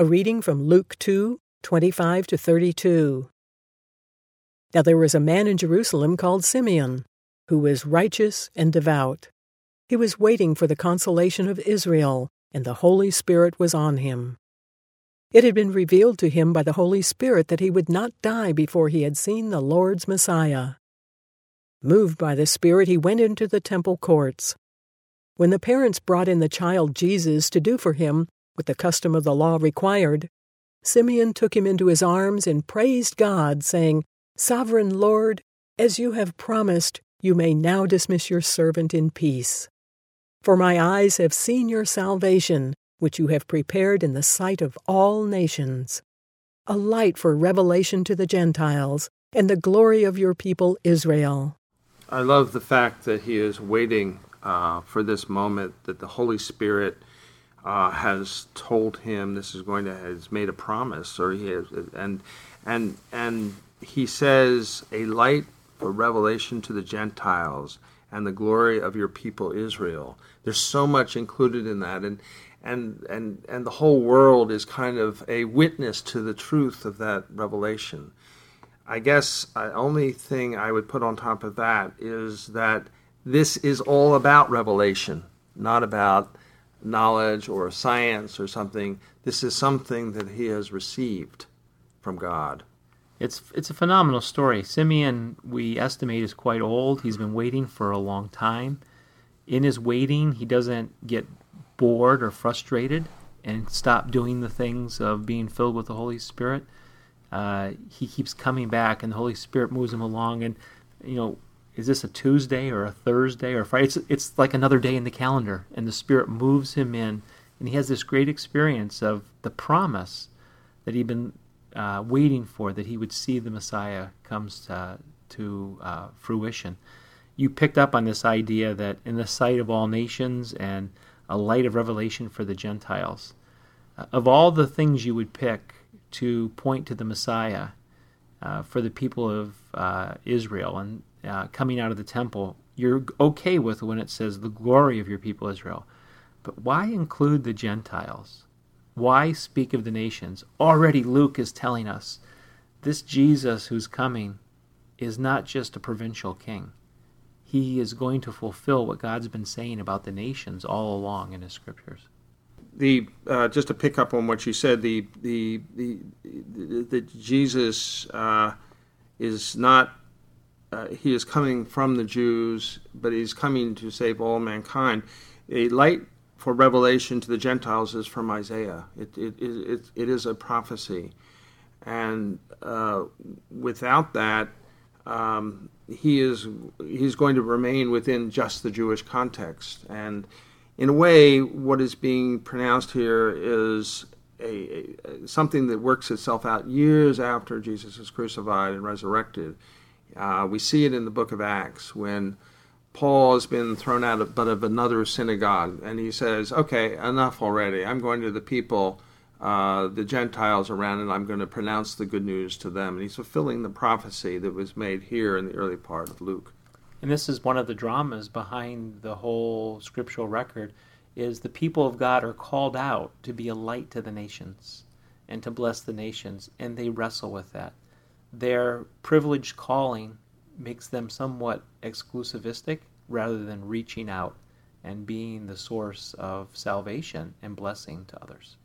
A reading from Luke 2 25 to 32. Now there was a man in Jerusalem called Simeon, who was righteous and devout. He was waiting for the consolation of Israel, and the Holy Spirit was on him. It had been revealed to him by the Holy Spirit that he would not die before he had seen the Lord's Messiah. Moved by the Spirit, he went into the temple courts. When the parents brought in the child Jesus to do for him what the custom of the law required, Simeon took him into his arms and praised God, saying, Sovereign Lord, as you have promised, you may now dismiss your servant in peace. For my eyes have seen your salvation, which you have prepared in the sight of all nations, a light for revelation to the Gentiles, and the glory of your people Israel. I love the fact that he is waiting uh, for this moment, that the Holy Spirit uh, has told him this is going to has made a promise, or he has, and and and he says a light for revelation to the Gentiles and the glory of your people Israel. There's so much included in that, and and and and the whole world is kind of a witness to the truth of that revelation. I guess the only thing I would put on top of that is that this is all about revelation, not about knowledge or science or something. This is something that he has received from God. It's it's a phenomenal story. Simeon, we estimate, is quite old. He's been waiting for a long time. In his waiting, he doesn't get bored or frustrated and stop doing the things of being filled with the Holy Spirit. Uh, he keeps coming back, and the Holy Spirit moves him along. And you know, is this a Tuesday or a Thursday or a Friday? It's, it's like another day in the calendar, and the Spirit moves him in, and he has this great experience of the promise that he'd been uh, waiting for, that he would see the Messiah comes to, to uh, fruition. You picked up on this idea that in the sight of all nations and a light of revelation for the Gentiles. Uh, of all the things you would pick to point to the Messiah uh, for the people of uh, Israel, and uh, coming out of the temple, you're okay with when it says the glory of your people Israel. But why include the Gentiles? Why speak of the nations? Already Luke is telling us this Jesus who's coming is not just a provincial king. He is going to fulfill what God's been saying about the nations all along in his scriptures. The uh, just to pick up on what you said, the the the, the, the Jesus uh, is not uh, he is coming from the Jews, but he's coming to save all mankind. A light for revelation to the Gentiles is from Isaiah. It, it, it, it is a prophecy. And uh, without that, um, he is he's going to remain within just the Jewish context. And in a way, what is being pronounced here is a, a, something that works itself out years after Jesus is crucified and resurrected. Uh, we see it in the book of Acts when Paul has been thrown out of but of another synagogue, and he says, "Okay, enough already. I'm going to the people, uh, the Gentiles around, and I'm going to pronounce the good news to them." And he's fulfilling the prophecy that was made here in the early part of Luke. And this is one of the dramas behind the whole scriptural record: is the people of God are called out to be a light to the nations and to bless the nations, and they wrestle with that their privileged calling makes them somewhat exclusivistic rather than reaching out and being the source of salvation and blessing to others.